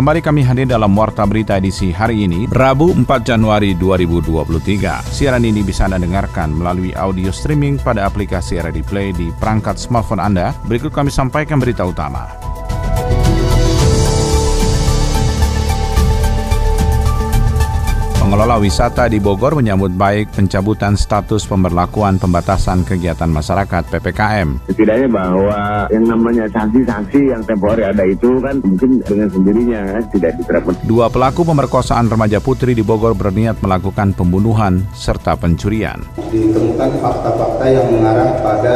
Kembali kami hadir dalam Warta Berita edisi hari ini, Rabu 4 Januari 2023. Siaran ini bisa Anda dengarkan melalui audio streaming pada aplikasi RRD Play di perangkat smartphone Anda. Berikut kami sampaikan berita utama. Pengelola wisata di Bogor menyambut baik pencabutan status pemberlakuan pembatasan kegiatan masyarakat PPKM. Setidaknya bahwa yang namanya sanksi-sanksi yang temporer ada itu kan mungkin dengan sendirinya kan, tidak diterapkan. Dua pelaku pemerkosaan remaja putri di Bogor berniat melakukan pembunuhan serta pencurian. Ditemukan fakta-fakta yang mengarah pada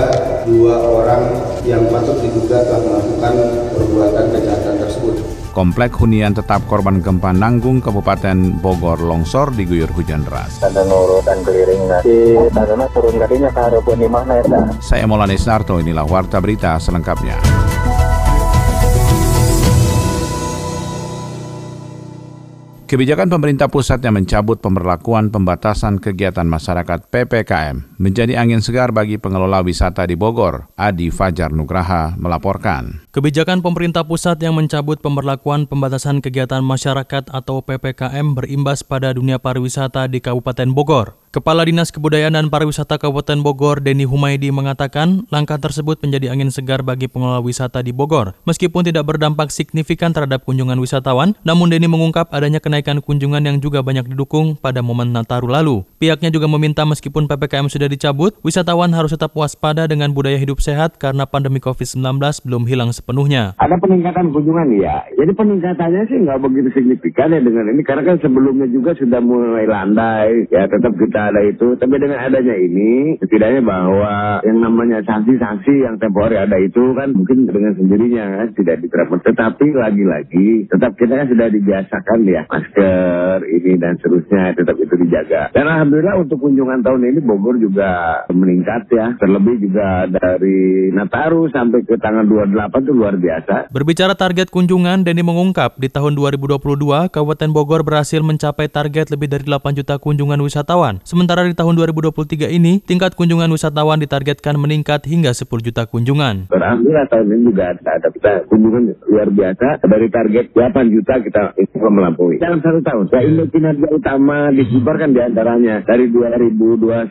dua orang yang patut diduga telah melakukan perbuatan kejahatan tersebut. Komplek hunian tetap korban gempa Nanggung Kabupaten Bogor longsor diguyur hujan deras. Ya Saya Maulana Narto, inilah Warta Berita selengkapnya. Kebijakan pemerintah pusat yang mencabut pemberlakuan pembatasan kegiatan masyarakat PPKM menjadi angin segar bagi pengelola wisata di Bogor. Adi Fajar Nugraha melaporkan. Kebijakan pemerintah pusat yang mencabut pemberlakuan pembatasan kegiatan masyarakat atau PPKM berimbas pada dunia pariwisata di Kabupaten Bogor. Kepala Dinas Kebudayaan dan Pariwisata Kabupaten Bogor, Denny Humaydi mengatakan langkah tersebut menjadi angin segar bagi pengelola wisata di Bogor. Meskipun tidak berdampak signifikan terhadap kunjungan wisatawan, namun Denny mengungkap adanya kenaikan kunjungan yang juga banyak didukung pada momen Nataru lalu. Pihaknya juga meminta meskipun PPKM sudah dicabut, wisatawan harus tetap waspada dengan budaya hidup sehat karena pandemi COVID-19 belum hilang sepenuhnya. Ada peningkatan kunjungan ya, jadi peningkatannya sih nggak begitu signifikan ya dengan ini karena kan sebelumnya juga sudah mulai landai, ya tetap kita ada itu. Tapi dengan adanya ini, setidaknya bahwa yang namanya sanksi-sanksi yang temporer ada itu kan mungkin dengan sendirinya kan tidak diterapkan. Tetapi lagi-lagi tetap kita kan sudah dibiasakan ya masker ini dan seterusnya tetap itu dijaga. Dan alhamdulillah untuk kunjungan tahun ini Bogor juga meningkat ya. Terlebih juga dari Nataru sampai ke tanggal 28 itu luar biasa. Berbicara target kunjungan, Denny mengungkap di tahun 2022 Kabupaten Bogor berhasil mencapai target lebih dari 8 juta kunjungan wisatawan. Sementara di tahun 2023 ini, tingkat kunjungan wisatawan ditargetkan meningkat hingga 10 juta kunjungan. Alhamdulillah tahun ini juga ada, kita kunjungan luar biasa. Dari target 8 juta kita itu melampaui. Dalam satu tahun, ya ini kinerja utama disebarkan di antaranya dari 2021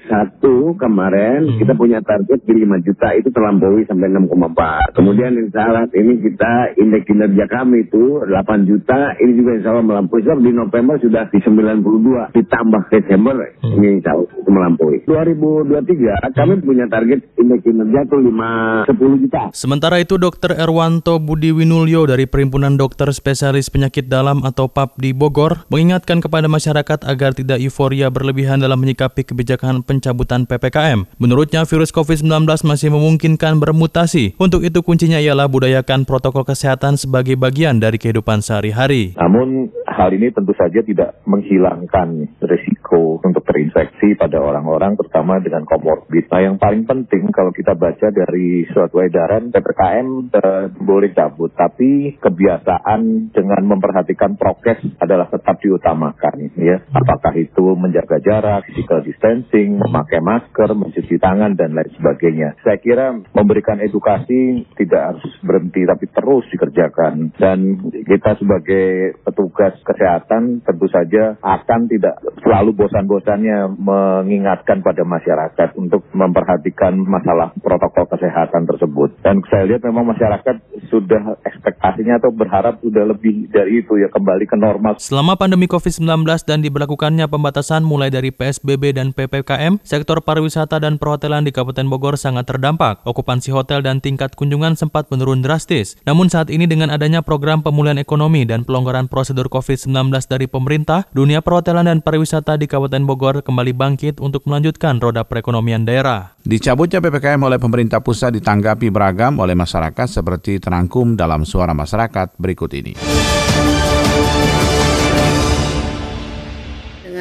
kemarin hmm. kita punya target di 5 juta itu terlampaui sampai 6,4. Kemudian insya Allah ini kita indeks kinerja kami itu 8 juta ini juga insya Allah melampaui. Sebab di November sudah di 92 ditambah Desember hmm. Ini insya Allah itu melampaui. 2023 kami punya target indeks kinerja itu 5 10 juta. Sementara itu Dr. Erwanto Budi Winulyo dari Perhimpunan Dokter Spesialis Penyakit Dalam atau PAP di Bogor mengingatkan kepada masyarakat agar tidak euforia berlebihan dalam menyikapi kebijakan pencabutan PPKM. Menurutnya virus COVID-19 masih memungkinkan bermutasi. Untuk itu kuncinya ialah budayakan protokol kesehatan sebagai bagian dari kehidupan sehari-hari. Namun hal ini tentu saja tidak menghilangkan risiko untuk terinfeksi pada orang-orang terutama dengan komorbid. Nah yang paling penting kalau kita baca dari suatu edaran PPKM eh, boleh cabut, tapi kebiasaan dengan memperhatikan prokes adalah tetap diutamakan. Ya, apakah itu menjaga jarak, physical distancing, memakai masker, mencuci tangan dan lain sebagainya. Saya kira memberikan edukasi tidak harus berhenti tapi terus dikerjakan dan kita sebagai petugas kesehatan tentu saja akan tidak selalu bosan-bosannya mengingatkan pada masyarakat untuk memperhatikan masalah protokol kesehatan tersebut. Dan saya lihat memang masyarakat sudah ekspektasinya atau berharap sudah lebih dari itu ya kembali ke normal. Selama pandemi COVID-19 dan diberlakukannya pembatasan mulai dari PSBB dan PPKM, sektor pariwisata dan perhotelan di Kabupaten Bogor sangat terdampak. Okupansi hotel dan tingkat kunjungan sempat menurun drastis. Namun saat ini dengan adanya program pemulihan ekonomi dan pelonggaran prosedur COVID COVID-19 dari pemerintah, dunia perhotelan dan pariwisata di Kabupaten Bogor kembali bangkit untuk melanjutkan roda perekonomian daerah. Dicabutnya PPKM oleh pemerintah pusat ditanggapi beragam oleh masyarakat seperti terangkum dalam suara masyarakat berikut ini.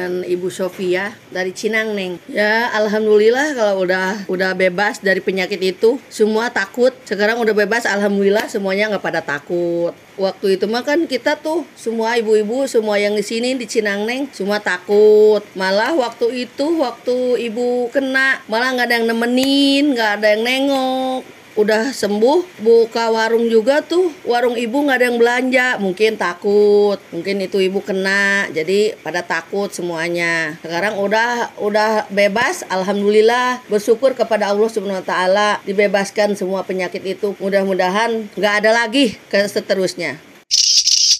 Dengan Ibu Sofia dari Cinang Neng. Ya alhamdulillah kalau udah udah bebas dari penyakit itu, semua takut. Sekarang udah bebas alhamdulillah semuanya nggak pada takut. Waktu itu mah kan kita tuh semua ibu-ibu semua yang di sini di Cinang Neng semua takut. Malah waktu itu waktu ibu kena malah nggak ada yang nemenin, nggak ada yang nengok udah sembuh buka warung juga tuh. Warung ibu nggak ada yang belanja. Mungkin takut. Mungkin itu ibu kena. Jadi pada takut semuanya. Sekarang udah udah bebas. Alhamdulillah bersyukur kepada Allah subhanahu wa taala dibebaskan semua penyakit itu. Mudah-mudahan nggak ada lagi ke seterusnya.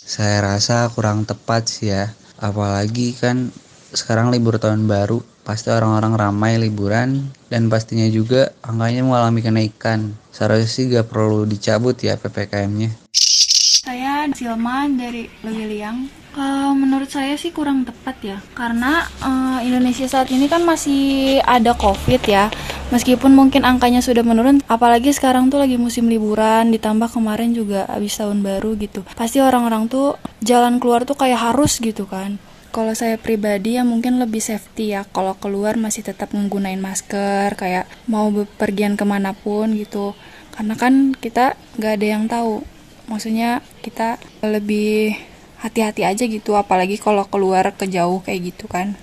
Saya rasa kurang tepat sih ya. Apalagi kan sekarang libur tahun baru pasti orang-orang ramai liburan dan pastinya juga angkanya mengalami kenaikan. Seharusnya sih gak perlu dicabut ya PPKM-nya. Saya Silman dari Lewiliang. Uh, menurut saya sih kurang tepat ya, karena uh, Indonesia saat ini kan masih ada COVID ya. Meskipun mungkin angkanya sudah menurun, apalagi sekarang tuh lagi musim liburan, ditambah kemarin juga habis tahun baru gitu. Pasti orang-orang tuh jalan keluar tuh kayak harus gitu kan kalau saya pribadi ya mungkin lebih safety ya. Kalau keluar masih tetap menggunakan masker kayak mau bepergian ke mana pun gitu. Karena kan kita nggak ada yang tahu. Maksudnya kita lebih hati-hati aja gitu apalagi kalau keluar ke jauh kayak gitu kan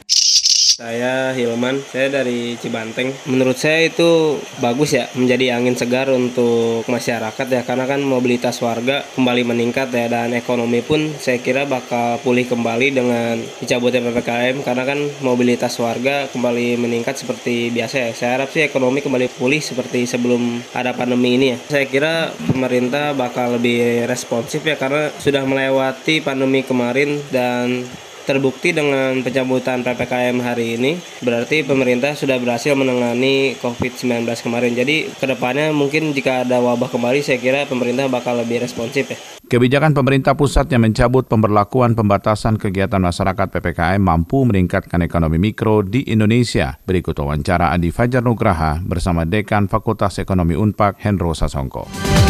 saya Hilman, saya dari Cibanteng. Menurut saya itu bagus ya, menjadi angin segar untuk masyarakat ya, karena kan mobilitas warga kembali meningkat ya, dan ekonomi pun saya kira bakal pulih kembali dengan dicabutnya PPKM, karena kan mobilitas warga kembali meningkat seperti biasa ya. Saya harap sih ekonomi kembali pulih seperti sebelum ada pandemi ini ya. Saya kira pemerintah bakal lebih responsif ya, karena sudah melewati pandemi kemarin dan terbukti dengan pencabutan PPKM hari ini, berarti pemerintah sudah berhasil menangani COVID-19 kemarin. Jadi ke depannya mungkin jika ada wabah kembali, saya kira pemerintah bakal lebih responsif ya. Kebijakan pemerintah pusat yang mencabut pemberlakuan pembatasan kegiatan masyarakat PPKM mampu meningkatkan ekonomi mikro di Indonesia. Berikut wawancara Andi Fajar Nugraha bersama Dekan Fakultas Ekonomi Unpad Henro Sasongko.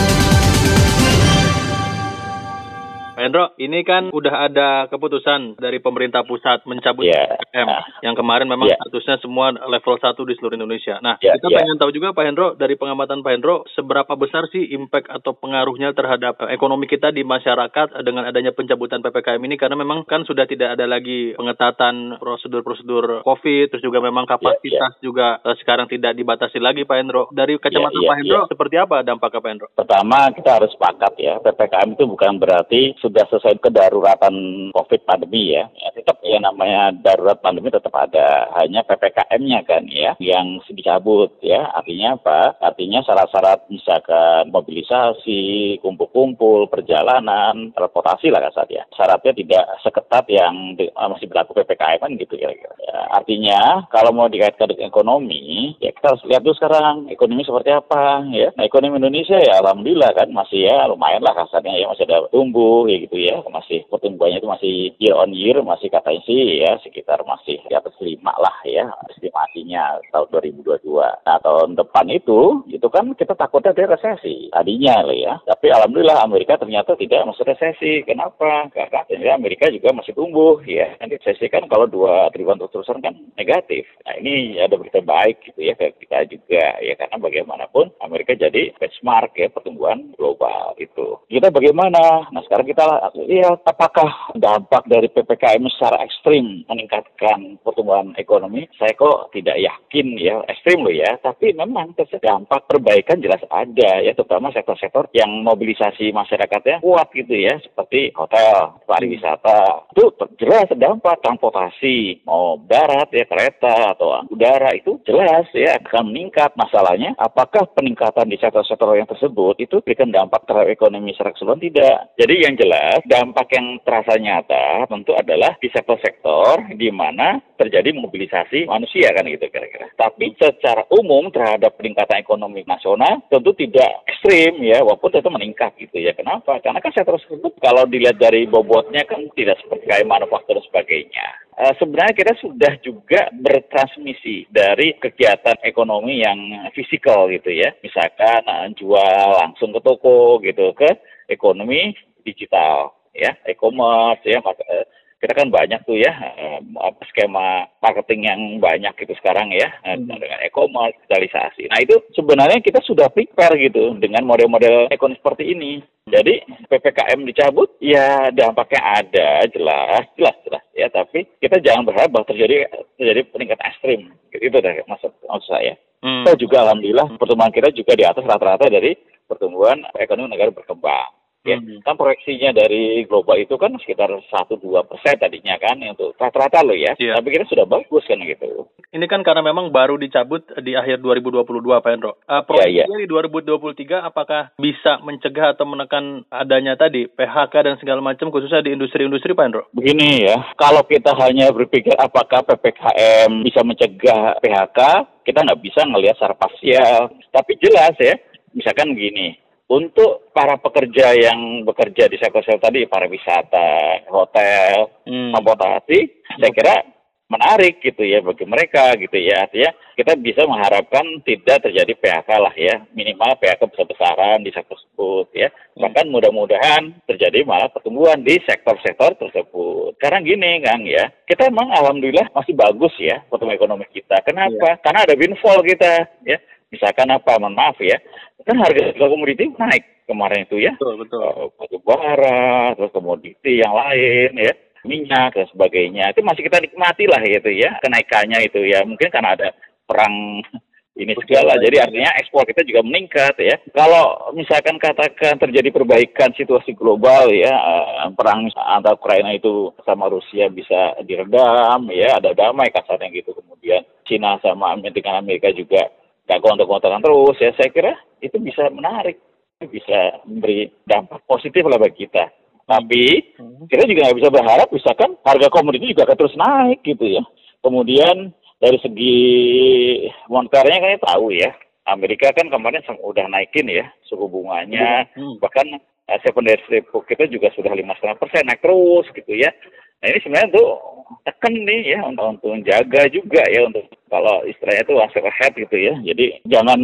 Hendro, ini kan udah ada keputusan dari pemerintah pusat mencabut yeah. PPKM yang kemarin memang yeah. statusnya semua level 1 di seluruh Indonesia. Nah, yeah, kita yeah. pengen tahu juga Pak Hendro dari pengamatan Pak Hendro seberapa besar sih impact atau pengaruhnya terhadap ekonomi kita di masyarakat dengan adanya pencabutan PPKM ini karena memang kan sudah tidak ada lagi pengetatan prosedur-prosedur COVID terus juga memang ya, kapasitas yeah, yeah. juga uh, sekarang tidak dibatasi lagi Pak Hendro. Dari kacamata yeah, yeah, Pak Hendro yeah. seperti apa dampaknya Pak Hendro? Pertama kita harus sepakat ya PPKM itu bukan berarti sudah selesai kedaruratan COVID pandemi ya, ya tetap ya namanya darurat pandemi tetap ada, hanya PPKM-nya kan ya yang dicabut ya. Artinya apa? Artinya syarat-syarat misalkan mobilisasi, kumpul-kumpul, perjalanan, transportasi lah kasar ya. Syaratnya tidak seketat yang di, ah, masih berlaku PPKM kan gitu kira-kira. Ya, artinya kalau mau dikaitkan dengan ekonomi, ya kita harus lihat dulu sekarang ekonomi seperti apa ya. Nah, ekonomi Indonesia ya alhamdulillah kan masih ya lumayan lah kasarnya ya masih ada tumbuh gitu ya. Masih pertumbuhannya itu masih year on year masih katanya sih ya sekitar masih di atas lima lah ya estimasinya tahun 2022 nah tahun depan itu itu kan kita takutnya ada resesi tadinya lah ya. Tapi alhamdulillah Amerika ternyata tidak masuk resesi. Kenapa? Karena Amerika juga masih tumbuh ya. Nanti resesi kan kalau dua tribulan terus-terusan kan negatif. Nah ini ada berita baik gitu ya kita juga ya karena bagaimanapun Amerika jadi benchmark ya pertumbuhan global itu. Kita bagaimana? Nah sekarang kita ya apakah dampak dari PPKM secara ekstrim meningkatkan pertumbuhan ekonomi? Saya kok tidak yakin ya ekstrim loh ya, tapi memang dampak perbaikan jelas ada ya, terutama sektor-sektor yang mobilisasi masyarakatnya kuat gitu ya, seperti hotel, pariwisata. Itu jelas dampak transportasi, mau darat ya kereta atau udara itu jelas ya akan meningkat. Masalahnya apakah peningkatan di sektor-sektor yang tersebut itu berikan dampak terhadap ekonomi secara keseluruhan tidak? Jadi yang jelas dampak yang terasa nyata tentu adalah di sektor-sektor di mana terjadi mobilisasi manusia kan gitu kira-kira. Tapi secara umum terhadap peningkatan ekonomi nasional tentu tidak ekstrim ya, walaupun tentu meningkat gitu ya. Kenapa? Karena kan sektor tersebut kalau dilihat dari bobotnya kan tidak seperti kayak manufaktur dan sebagainya. Uh, sebenarnya kita sudah juga bertransmisi dari kegiatan ekonomi yang fisikal gitu ya. Misalkan uh, jual langsung ke toko gitu ke ekonomi digital ya e-commerce ya kita kan banyak tuh ya eh, skema marketing yang banyak gitu sekarang ya eh, dengan e-commerce, digitalisasi. Nah itu sebenarnya kita sudah prepare gitu dengan model-model ekonomi seperti ini. Jadi ppkm dicabut, ya dampaknya ada jelas, jelas, jelas ya. Tapi kita jangan berharap bahwa terjadi terjadi peningkatan ekstrim. Itu dah maksud, maksud saya. Hmm. Kita juga alhamdulillah pertumbuhan kita juga di atas rata-rata dari pertumbuhan ekonomi negara berkembang. Ya, kan proyeksinya dari global itu kan sekitar 1-2 persen tadinya kan untuk rata-rata loh ya. Iya. Tapi kita sudah bagus kan gitu. Ini kan karena memang baru dicabut di akhir 2022 Pak Hendro. Uh, proyeksinya di 2023 apakah bisa mencegah atau menekan adanya tadi PHK dan segala macam khususnya di industri-industri Pak Hendro? Begini ya, kalau kita hanya berpikir apakah PPKM bisa mencegah PHK, kita nggak bisa ngelihat secara parsial. Tapi jelas ya, misalkan gini, untuk para pekerja yang bekerja di sektor-sektor tadi, pariwisata, hotel, transportasi, saya kira menarik gitu ya bagi mereka gitu ya. Artinya kita bisa mengharapkan tidak terjadi PHK lah ya, minimal PHK besar-besaran di sektor tersebut ya. Bahkan mudah-mudahan terjadi malah pertumbuhan di sektor-sektor tersebut. Karena gini Kang ya, kita emang alhamdulillah masih bagus ya pertumbuhan ekonomi kita. Kenapa? Karena ada windfall kita ya. Misalkan apa, mohon maaf ya, kan harga komoditi naik kemarin itu ya. Betul, betul. Eh, batu bara, terus komoditi yang lain ya, minyak dan sebagainya. Itu masih kita nikmati lah gitu ya, kenaikannya itu ya. Mungkin karena ada perang ini segala. Jadi artinya ekspor kita juga meningkat ya. Kalau misalkan katakan terjadi perbaikan situasi global ya, eh, perang antara Ukraina itu sama Rusia bisa diredam ya, ada damai kasarnya gitu. Kemudian Cina sama dengan Amerika juga gak gontok-gontokan terus ya. Saya kira itu bisa menarik, bisa memberi dampak positif lah bagi kita. Tapi kita juga nggak bisa berharap misalkan harga komoditi juga akan terus naik gitu ya. Kemudian dari segi moneternya kan kita tahu ya, Amerika kan kemarin sem- udah naikin ya suku bunganya, bahkan eh, secondary repo kita juga sudah lima persen naik terus gitu ya. Nah ini sebenarnya tuh tekan nih ya untuk, untuk menjaga juga ya untuk kalau istilahnya itu hasil ahead gitu ya. Jadi jangan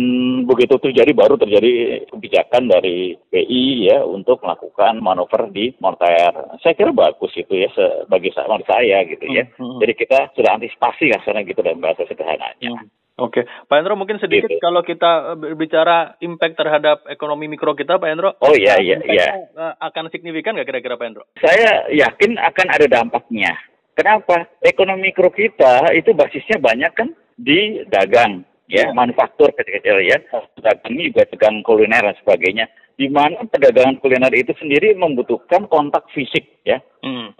begitu terjadi baru terjadi kebijakan dari BI ya untuk melakukan manuver di moneter. Saya kira bagus itu ya bagi sa- menurut saya gitu ya. Jadi kita sudah antisipasi kasarnya gitu dalam bahasa sederhananya. Oke, Pak Hendro mungkin sedikit Gitu. kalau kita eh, berbicara impact terhadap ekonomi mikro kita, Pak Hendro. Oh iya iya iya. eh, akan signifikan nggak kira-kira Pak Hendro? Saya yakin akan ada dampaknya. Kenapa? Ekonomi mikro kita itu basisnya banyak kan di dagang, ya, manufaktur kecil-kecil ya. Dagang juga dagang kuliner dan sebagainya. Di mana perdagangan kuliner itu sendiri membutuhkan kontak fisik, ya,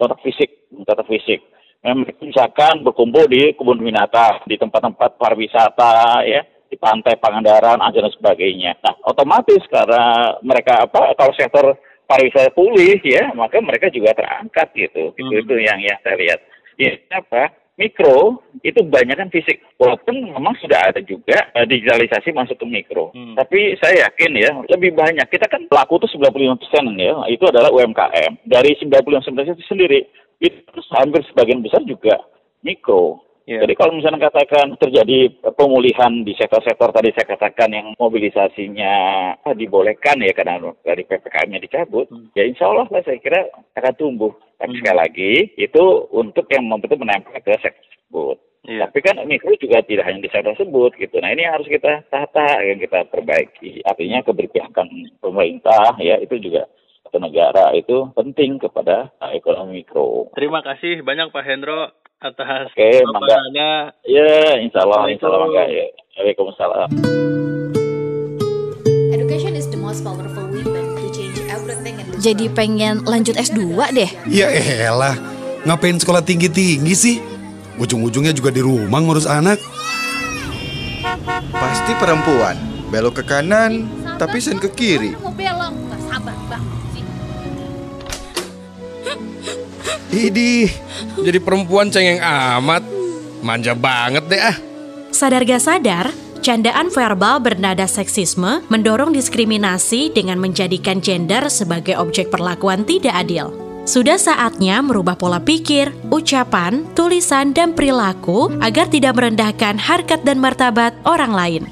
kontak fisik, kontak fisik. Misalkan berkumpul di kebun binatang, di tempat-tempat pariwisata, ya, di pantai Pangandaran, dan sebagainya. Nah, otomatis karena mereka apa kalau sektor pariwisata pulih ya, maka mereka juga terangkat gitu. Itu itu yang yang saya lihat. Ini apa? Mikro itu banyak kan fisik. Walaupun memang sudah ada juga eh, digitalisasi masuk ke mikro. Tapi saya yakin ya, lebih banyak. Kita kan pelaku itu 95% ya, itu adalah UMKM. Dari 95% itu sendiri, itu hampir sebagian besar juga mikro. Jadi kalau misalnya katakan terjadi pemulihan di sektor-sektor tadi saya katakan yang mobilisasinya dibolehkan ya karena dari PPKM-nya dicabut, ya insya Allah lah saya kira akan tumbuh. Tapi sekali lagi itu untuk yang betul menempel ke sektor tersebut. Tapi kan mikro juga tidak hanya di sektor tersebut gitu. Nah ini yang harus kita tata, yang kita perbaiki. Artinya keberpihakan pemerintah ya itu juga atau negara itu penting kepada uh, ekonomi mikro. Terima kasih banyak Pak Hendro atas Oke, paparannya. Ya, insya Allah, insya Allah mangga ya. Waalaikumsalam. Education is the most powerful weapon to change everything Jadi pengen lanjut S2 deh. Ya elah, ngapain sekolah tinggi-tinggi sih? Ujung-ujungnya juga di rumah ngurus anak. Pasti perempuan. Belok ke kanan, tapi sen ke kiri. Mau belok, Idih, jadi perempuan cengeng amat. Manja banget deh ah. Sadar gak sadar, candaan verbal bernada seksisme mendorong diskriminasi dengan menjadikan gender sebagai objek perlakuan tidak adil. Sudah saatnya merubah pola pikir, ucapan, tulisan, dan perilaku agar tidak merendahkan harkat dan martabat orang lain.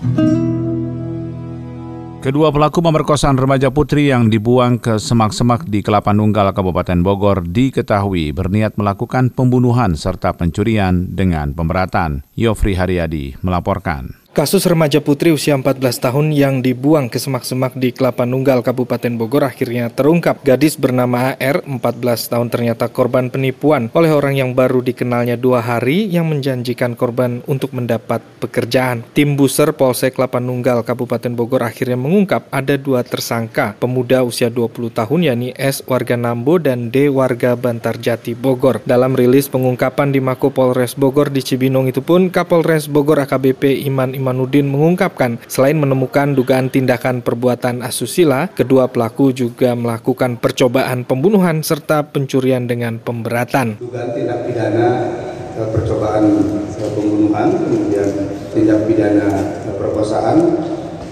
Kedua pelaku pemerkosaan remaja putri yang dibuang ke semak-semak di Kelapa Nunggal, Kabupaten Bogor diketahui berniat melakukan pembunuhan serta pencurian dengan pemberatan. Yofri Haryadi melaporkan. Kasus remaja putri usia 14 tahun yang dibuang ke semak-semak di Kelapa Nunggal, Kabupaten Bogor akhirnya terungkap. Gadis bernama AR, 14 tahun ternyata korban penipuan oleh orang yang baru dikenalnya dua hari yang menjanjikan korban untuk mendapat pekerjaan. Tim Buser Polsek Kelapa Nunggal, Kabupaten Bogor akhirnya mengungkap ada dua tersangka, pemuda usia 20 tahun yakni S warga Nambo dan D warga Bantarjati Bogor. Dalam rilis pengungkapan di Mako Polres Bogor di Cibinong itu pun Kapolres Bogor AKBP Iman Iman Imanuddin mengungkapkan, selain menemukan dugaan tindakan perbuatan asusila, kedua pelaku juga melakukan percobaan pembunuhan serta pencurian dengan pemberatan. Dugaan tindak pidana eh, percobaan eh, pembunuhan, kemudian tindak pidana perkosaan,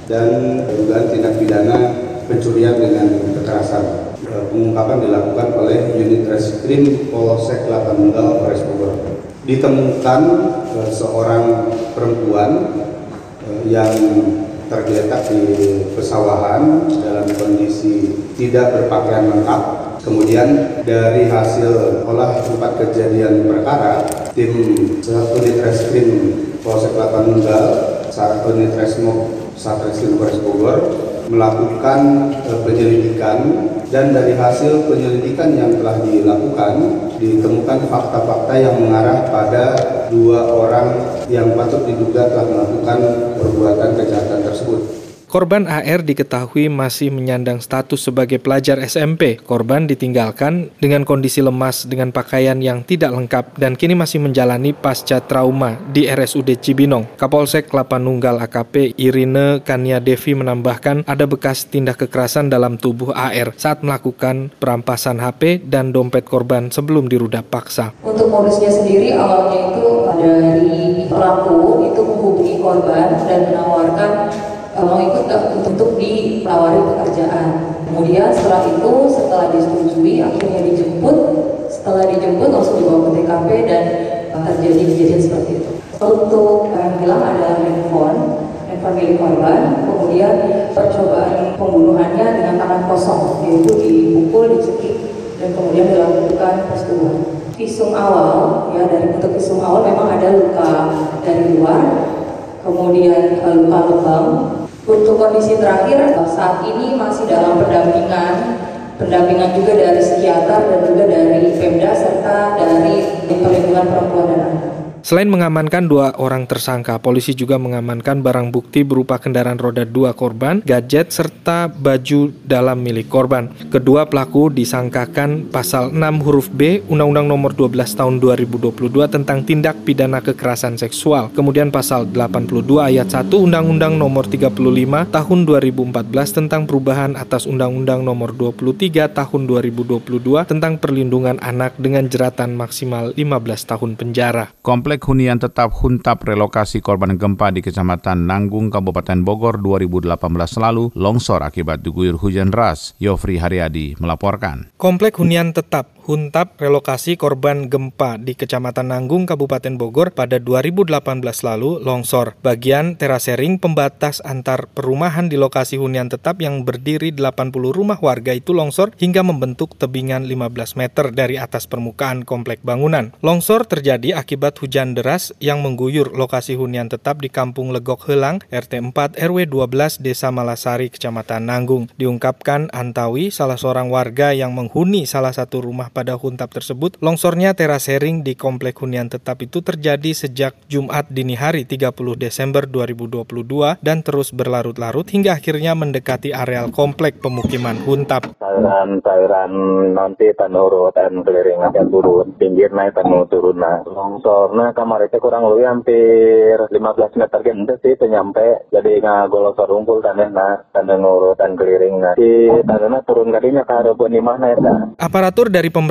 dan dugaan tindak pidana pencurian dengan kekerasan. Pengungkapan dilakukan oleh unit reskrim Polsek Kelapa Nunggal Polres Bogor. Ditemukan seorang perempuan yang tergeletak di pesawahan dalam kondisi tidak berpakaian lengkap. Kemudian dari hasil olah tempat kejadian perkara, tim satu unit reskrim Polsek Kelapa Nunggal, satu unit resmo Satreskrim Polres Bogor melakukan uh, penyelidikan dan dari hasil penyelidikan yang telah dilakukan ditemukan fakta-fakta yang mengarah pada dua orang yang patut diduga telah melakukan perbuatan kejahatan tersebut. Korban AR diketahui masih menyandang status sebagai pelajar SMP. Korban ditinggalkan dengan kondisi lemas dengan pakaian yang tidak lengkap dan kini masih menjalani pasca trauma di RSUD Cibinong. Kapolsek Kelapa Nunggal AKP Irine Kania Devi menambahkan ada bekas tindak kekerasan dalam tubuh AR saat melakukan perampasan HP dan dompet korban sebelum dirudak paksa. Untuk modusnya sendiri awalnya itu dari pelaku itu menghubungi korban dan menawarkan ikut gak untuk ditawari pekerjaan. Kemudian setelah itu, setelah disetujui, akhirnya dijemput. Setelah dijemput langsung dibawa ke TKP dan uh, terjadi kejadian seperti itu. Untuk yang hilang adalah handphone, handphone milik korban. Kemudian percobaan pembunuhannya dengan tangan kosong, yaitu dipukul, dicekik, dan kemudian dilakukan persetubuhan. Visum awal, ya dari bentuk visum awal memang ada luka dari luar, kemudian uh, luka lebam, untuk kondisi terakhir saat ini masih dalam pendampingan, pendampingan juga dari psikiater dan juga dari Pemda serta dari perlindungan perempuan dan anak. Selain mengamankan dua orang tersangka, polisi juga mengamankan barang bukti berupa kendaraan roda dua korban, gadget, serta baju dalam milik korban. Kedua pelaku disangkakan pasal 6 huruf B Undang-Undang Nomor 12 Tahun 2022 tentang tindak pidana kekerasan seksual. Kemudian pasal 82 ayat 1 Undang-Undang Nomor 35 Tahun 2014 tentang perubahan atas Undang-Undang Nomor 23 Tahun 2022 tentang perlindungan anak dengan jeratan maksimal 15 tahun penjara. Kompleks Komplek Hunian Tetap Huntap relokasi korban gempa di Kecamatan Nanggung, Kabupaten Bogor 2018 lalu longsor akibat diguyur hujan deras. Yofri Haryadi melaporkan. Komplek Hunian Tetap Huntap relokasi korban gempa di Kecamatan Nanggung, Kabupaten Bogor pada 2018 lalu longsor. Bagian terasering pembatas antar perumahan di lokasi hunian tetap yang berdiri 80 rumah warga itu longsor hingga membentuk tebingan 15 meter dari atas permukaan komplek bangunan. Longsor terjadi akibat hujan deras yang mengguyur lokasi hunian tetap di Kampung Legok Helang, RT 4 RW 12 Desa Malasari, Kecamatan Nanggung. Diungkapkan Antawi, salah seorang warga yang menghuni salah satu rumah pada huntap tersebut, longsornya terasering di komplek hunian tetap itu terjadi sejak Jumat dini hari 30 Desember 2022 dan terus berlarut-larut hingga akhirnya mendekati areal komplek pemukiman huntap. Cairan-cairan nanti tanurut dan keliring akan turun, pinggir naik tanu turun nah. Longsornya kamar itu kurang lebih hampir 15 meter gitu sih itu nyampe jadi ngagolosor rumpul tanah nah tanah nurut dan keliring nah si tanahnya turun kadinya ke di mana ya Aparatur dari pemerintah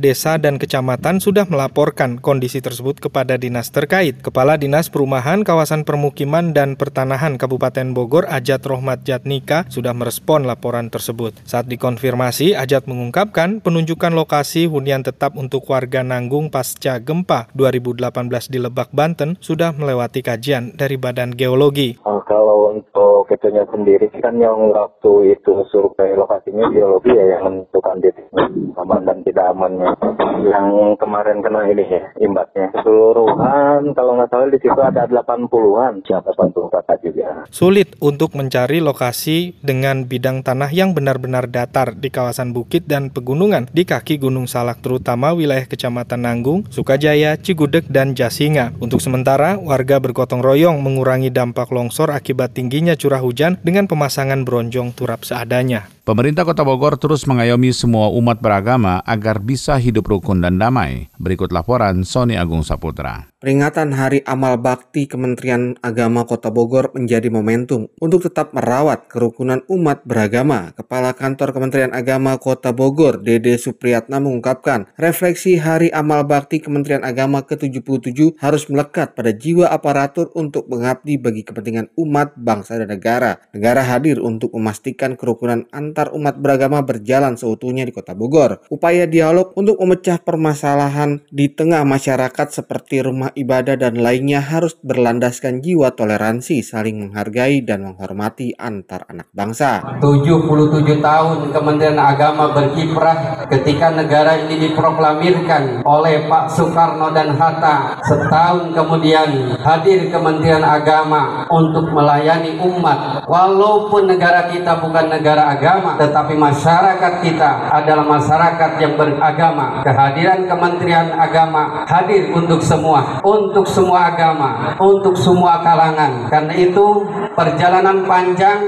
desa dan kecamatan sudah melaporkan kondisi tersebut kepada dinas terkait. Kepala Dinas Perumahan Kawasan Permukiman dan Pertanahan Kabupaten Bogor, Ajat Rohmat Jatnika, sudah merespon laporan tersebut. Saat dikonfirmasi, Ajat mengungkapkan penunjukan lokasi hunian tetap untuk warga Nanggung pasca gempa 2018 di Lebak, Banten sudah melewati kajian dari Badan Geologi. Uh, kalau untuk itunya sendiri kan yang waktu itu survei lokasinya geologi ya yang menentukan titiknya aman dan tidak amannya. Yang kemarin kena ini ya imbasnya keseluruhan kalau nggak salah di situ ada 80-an, siapa 84 juga. Sulit untuk mencari lokasi dengan bidang tanah yang benar-benar datar di kawasan bukit dan pegunungan di kaki Gunung Salak terutama wilayah Kecamatan Nanggung, Sukajaya, Cigudeg, dan Jasinga. Untuk sementara, warga bergotong royong mengurangi dampak longsor akibat tingginya curah hujan dengan pemasangan bronjong turap seadanya. Pemerintah Kota Bogor terus mengayomi semua umat beragama agar bisa hidup rukun dan damai. Berikut laporan Sony Agung Saputra. Peringatan Hari Amal Bakti Kementerian Agama Kota Bogor menjadi momentum untuk tetap merawat kerukunan umat beragama. Kepala Kantor Kementerian Agama Kota Bogor, Dede Supriyatna mengungkapkan, refleksi Hari Amal Bakti Kementerian Agama ke-77 harus melekat pada jiwa aparatur untuk mengabdi bagi kepentingan umat, bangsa, dan negara. Negara hadir untuk memastikan kerukunan antar umat beragama berjalan seutuhnya di Kota Bogor. Upaya dialog untuk memecah permasalahan di tengah masyarakat seperti rumah ibadah dan lainnya harus berlandaskan jiwa toleransi, saling menghargai dan menghormati antar anak bangsa. 77 tahun Kementerian Agama berkiprah ketika negara ini diproklamirkan oleh Pak Soekarno dan Hatta. Setahun kemudian hadir Kementerian Agama untuk melayani umat. Walaupun negara kita bukan negara agama, tetapi masyarakat kita adalah masyarakat yang beragama. Kehadiran Kementerian Agama hadir untuk semua untuk semua agama, untuk semua kalangan. Karena itu perjalanan panjang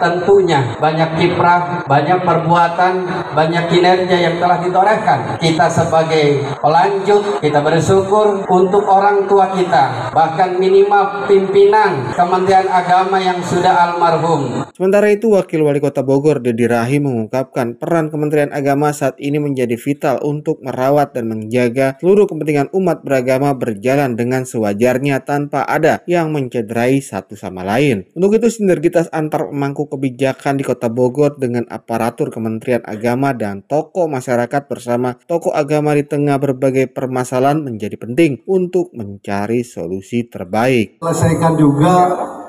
tentunya banyak kiprah, banyak perbuatan, banyak kinerja yang telah ditorehkan. Kita sebagai pelanjut, kita bersyukur untuk orang tua kita, bahkan minimal pimpinan Kementerian Agama yang sudah almarhum. Sementara itu, Wakil Wali Kota Bogor, Dedi Rahim mengungkapkan peran Kementerian Agama saat ini menjadi vital untuk merawat dan menjaga seluruh kepentingan umat beragama berjalan dengan sewajarnya tanpa ada yang mencederai satu sama lain. Untuk itu, sinergitas antar pemangku kebijakan di Kota Bogor dengan aparatur Kementerian Agama dan tokoh masyarakat bersama tokoh agama di tengah berbagai permasalahan menjadi penting untuk mencari solusi terbaik. Selesaikan juga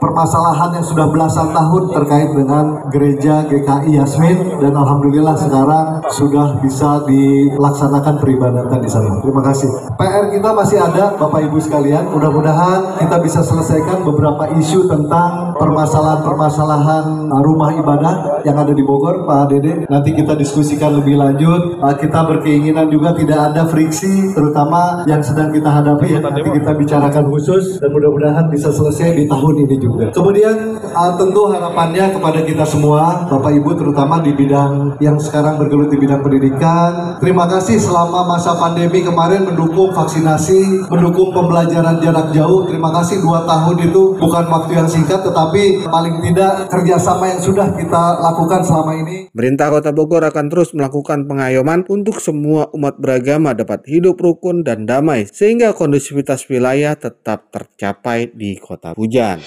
permasalahan yang sudah belasan tahun terkait dengan gereja GKI Yasmin dan alhamdulillah sekarang sudah bisa dilaksanakan peribadatan di sana. Terima kasih. PR kita masih ada Bapak Ibu sekalian. Mudah-mudahan kita bisa selesaikan beberapa isu tentang permasalahan-permasalahan rumah ibadah yang ada di Bogor, Pak Dede. Nanti kita diskusikan lebih lanjut. Kita berkeinginan juga tidak ada friksi, terutama yang sedang kita hadapi ya. Nanti kita bicarakan khusus dan mudah-mudahan bisa selesai di tahun ini juga. Kemudian uh, tentu harapannya kepada kita semua, Bapak Ibu terutama di bidang yang sekarang bergelut di bidang pendidikan. Terima kasih selama masa pandemi kemarin mendukung vaksinasi, mendukung pembelajaran jarak jauh. Terima kasih dua tahun itu bukan waktu yang singkat, tetapi paling tidak kerjasama yang sudah kita lakukan selama ini. Pemerintah Kota Bogor akan terus melakukan pengayoman untuk semua umat beragama dapat hidup rukun dan damai sehingga kondusivitas wilayah tetap tercapai di Kota Pujan.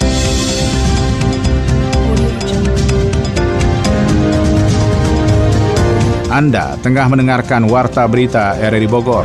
Anda tengah mendengarkan Warta Berita RRI Bogor.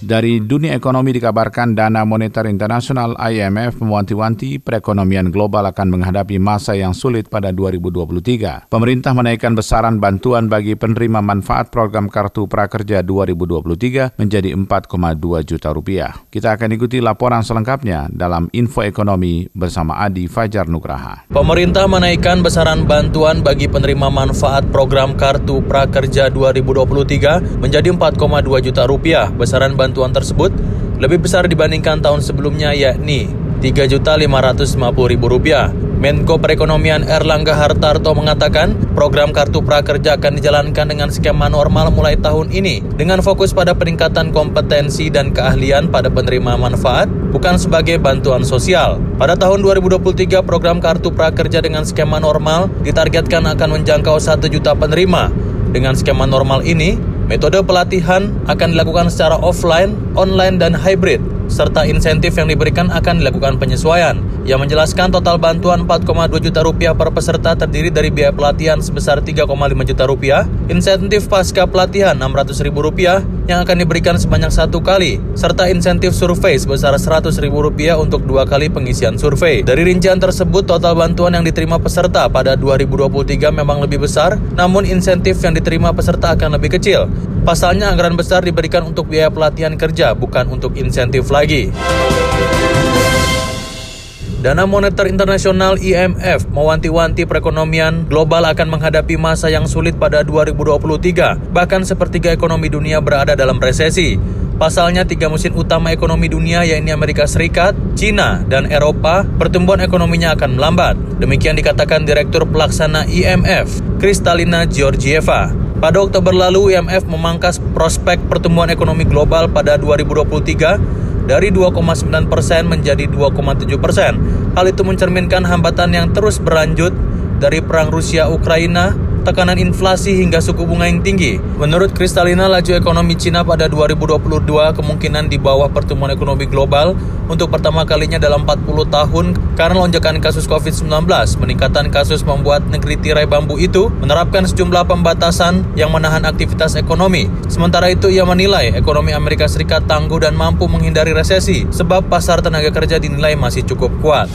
Dari dunia ekonomi dikabarkan Dana Moneter Internasional IMF mewanti-wanti perekonomian global akan menghadapi masa yang sulit pada 2023. Pemerintah menaikkan besaran bantuan bagi penerima manfaat program Kartu Prakerja 2023 menjadi 4,2 juta rupiah. Kita akan ikuti laporan selengkapnya dalam Info Ekonomi bersama Adi Fajar Nugraha. Pemerintah menaikkan besaran bantuan bagi penerima manfaat program Kartu Prakerja 2023 menjadi 4,2 juta rupiah. Besaran bantuan bantuan tersebut lebih besar dibandingkan tahun sebelumnya yakni Rp3.550.000. Menko Perekonomian Erlangga Hartarto mengatakan program Kartu Prakerja akan dijalankan dengan skema normal mulai tahun ini dengan fokus pada peningkatan kompetensi dan keahlian pada penerima manfaat bukan sebagai bantuan sosial. Pada tahun 2023 program Kartu Prakerja dengan skema normal ditargetkan akan menjangkau 1 juta penerima. Dengan skema normal ini, Metode pelatihan akan dilakukan secara offline, online, dan hybrid serta insentif yang diberikan akan dilakukan penyesuaian. Yang menjelaskan total bantuan 4,2 juta rupiah per peserta terdiri dari biaya pelatihan sebesar 3,5 juta rupiah, insentif pasca pelatihan 600 ribu rupiah yang akan diberikan sebanyak satu kali, serta insentif survei sebesar 100 ribu rupiah untuk dua kali pengisian survei. Dari rincian tersebut, total bantuan yang diterima peserta pada 2023 memang lebih besar, namun insentif yang diterima peserta akan lebih kecil. Pasalnya anggaran besar diberikan untuk biaya pelatihan kerja, bukan untuk insentif lagi. Dana Moneter Internasional IMF mewanti-wanti perekonomian global akan menghadapi masa yang sulit pada 2023. Bahkan sepertiga ekonomi dunia berada dalam resesi. Pasalnya tiga mesin utama ekonomi dunia yaitu Amerika Serikat, Cina, dan Eropa, pertumbuhan ekonominya akan melambat. Demikian dikatakan Direktur Pelaksana IMF, Kristalina Georgieva. Pada Oktober lalu, IMF memangkas prospek pertumbuhan ekonomi global pada 2023 dari 2,9 persen menjadi 2,7 persen. Hal itu mencerminkan hambatan yang terus berlanjut dari perang Rusia-Ukraina, tekanan inflasi hingga suku bunga yang tinggi. Menurut Kristalina, laju ekonomi Cina pada 2022 kemungkinan di bawah pertumbuhan ekonomi global untuk pertama kalinya dalam 40 tahun karena lonjakan kasus COVID-19. Meningkatan kasus membuat negeri tirai bambu itu menerapkan sejumlah pembatasan yang menahan aktivitas ekonomi. Sementara itu, ia menilai ekonomi Amerika Serikat tangguh dan mampu menghindari resesi sebab pasar tenaga kerja dinilai masih cukup kuat.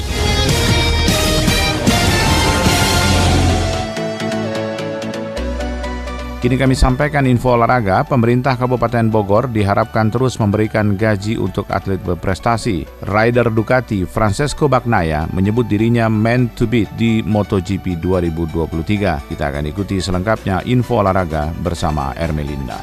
Kini kami sampaikan info olahraga, pemerintah Kabupaten Bogor diharapkan terus memberikan gaji untuk atlet berprestasi. Rider Ducati Francesco Bagnaia menyebut dirinya man to beat di MotoGP 2023. Kita akan ikuti selengkapnya info olahraga bersama Ermelinda.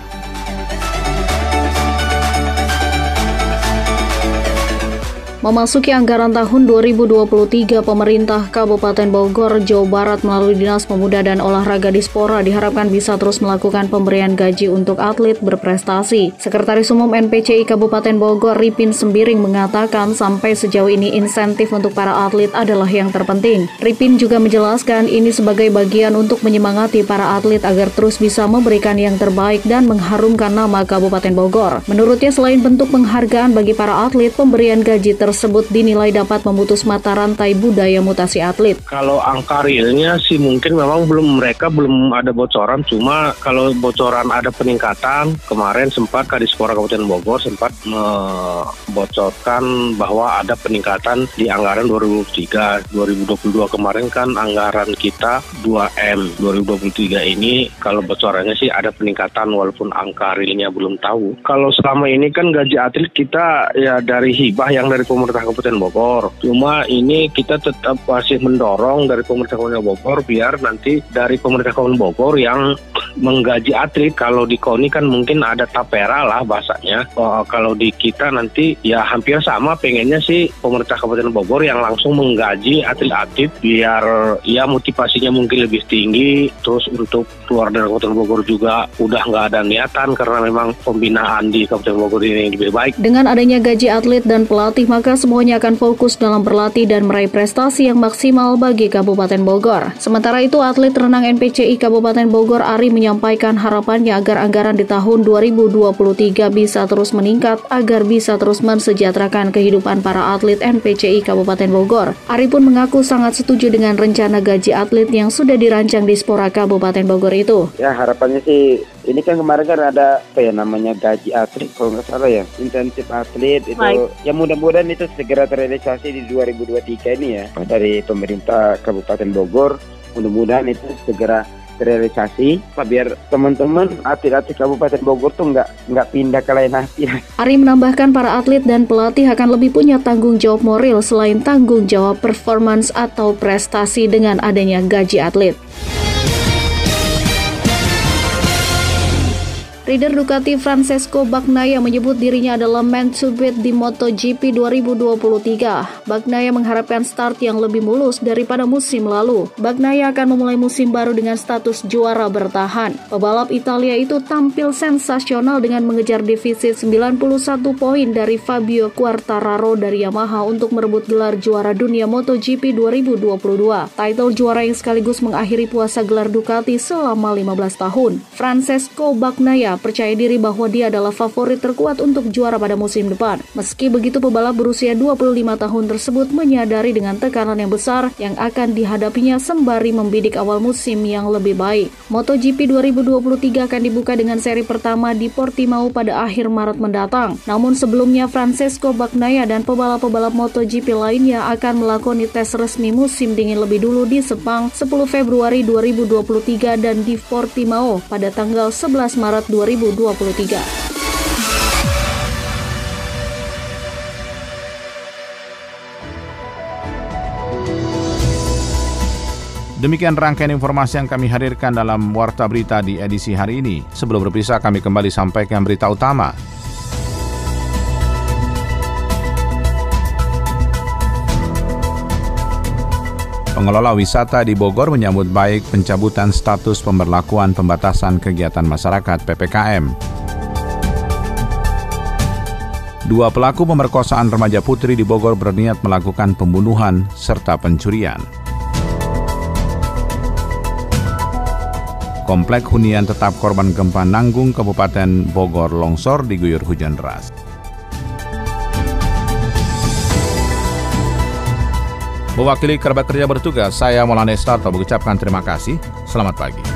Memasuki anggaran tahun 2023, pemerintah Kabupaten Bogor, Jawa Barat melalui Dinas Pemuda dan Olahraga Dispora diharapkan bisa terus melakukan pemberian gaji untuk atlet berprestasi. Sekretaris Umum NPCI Kabupaten Bogor, Ripin Sembiring mengatakan sampai sejauh ini insentif untuk para atlet adalah yang terpenting. Ripin juga menjelaskan ini sebagai bagian untuk menyemangati para atlet agar terus bisa memberikan yang terbaik dan mengharumkan nama Kabupaten Bogor. Menurutnya selain bentuk penghargaan bagi para atlet, pemberian gaji tersebut tersebut dinilai dapat memutus mata rantai budaya mutasi atlet. Kalau angka realnya sih mungkin memang belum mereka belum ada bocoran, cuma kalau bocoran ada peningkatan kemarin sempat Kadispora Kabupaten Bogor sempat membocorkan bahwa ada peningkatan di anggaran 2023 2022 kemarin kan anggaran kita 2M 2023 ini kalau bocorannya sih ada peningkatan walaupun angka realnya belum tahu. Kalau selama ini kan gaji atlet kita ya dari hibah yang dari pemerintah pemerintah Kabupaten Bogor. Cuma ini kita tetap masih mendorong dari pemerintah Kabupaten Bogor biar nanti dari pemerintah Kabupaten Bogor yang menggaji atlet. Kalau di KONI kan mungkin ada tapera lah bahasanya. Oh, kalau di kita nanti ya hampir sama pengennya sih pemerintah Kabupaten Bogor yang langsung menggaji atlet-atlet biar ya motivasinya mungkin lebih tinggi. Terus untuk keluar dari Kabupaten Bogor juga udah nggak ada niatan karena memang pembinaan di Kabupaten Bogor ini lebih baik. Dengan adanya gaji atlet dan pelatih maka maka semuanya akan fokus dalam berlatih dan meraih prestasi yang maksimal bagi Kabupaten Bogor. Sementara itu, atlet renang NPCI Kabupaten Bogor Ari menyampaikan harapannya agar anggaran di tahun 2023 bisa terus meningkat agar bisa terus mensejahterakan kehidupan para atlet NPCI Kabupaten Bogor. Ari pun mengaku sangat setuju dengan rencana gaji atlet yang sudah dirancang di Spora Kabupaten Bogor itu. Ya harapannya sih ini kan kemarin kan ada apa ya namanya gaji atlet kalau nggak salah ya intensif atlet itu Baik. ya mudah-mudahan itu segera terrealisasi di 2023 ini ya dari pemerintah Kabupaten Bogor mudah-mudahan itu segera terrealisasi biar teman-teman atlet-atlet Kabupaten Bogor tuh nggak nggak pindah ke lain hati. Ari menambahkan para atlet dan pelatih akan lebih punya tanggung jawab moral selain tanggung jawab performance atau prestasi dengan adanya gaji atlet. Rider Ducati Francesco Bagnaia menyebut dirinya adalah man to beat di MotoGP 2023. Bagnaia mengharapkan start yang lebih mulus daripada musim lalu. Bagnaia akan memulai musim baru dengan status juara bertahan. Pebalap Italia itu tampil sensasional dengan mengejar defisit 91 poin dari Fabio Quartararo dari Yamaha untuk merebut gelar juara dunia MotoGP 2022. Title juara yang sekaligus mengakhiri puasa gelar Ducati selama 15 tahun. Francesco Bagnaia Percaya diri bahwa dia adalah favorit terkuat untuk juara pada musim depan. Meski begitu, pebalap berusia 25 tahun tersebut menyadari dengan tekanan yang besar yang akan dihadapinya sembari membidik awal musim yang lebih baik. MotoGP 2023 akan dibuka dengan seri pertama di Portimao pada akhir Maret mendatang. Namun sebelumnya Francesco Bagnaia dan pebalap-pebalap MotoGP lainnya akan melakoni tes resmi musim dingin lebih dulu di Sepang 10 Februari 2023 dan di Portimao pada tanggal 11 Maret 2023. Demikian rangkaian informasi yang kami hadirkan dalam Warta Berita di edisi hari ini. Sebelum berpisah, kami kembali sampaikan berita utama. Pengelola wisata di Bogor menyambut baik pencabutan status pemberlakuan pembatasan kegiatan masyarakat PPKM. Dua pelaku pemerkosaan remaja putri di Bogor berniat melakukan pembunuhan serta pencurian. Komplek hunian tetap korban gempa Nanggung, Kabupaten Bogor longsor diguyur hujan deras. Mewakili kerabat kerja bertugas, saya Maulana Estarto mengucapkan terima kasih. Selamat pagi.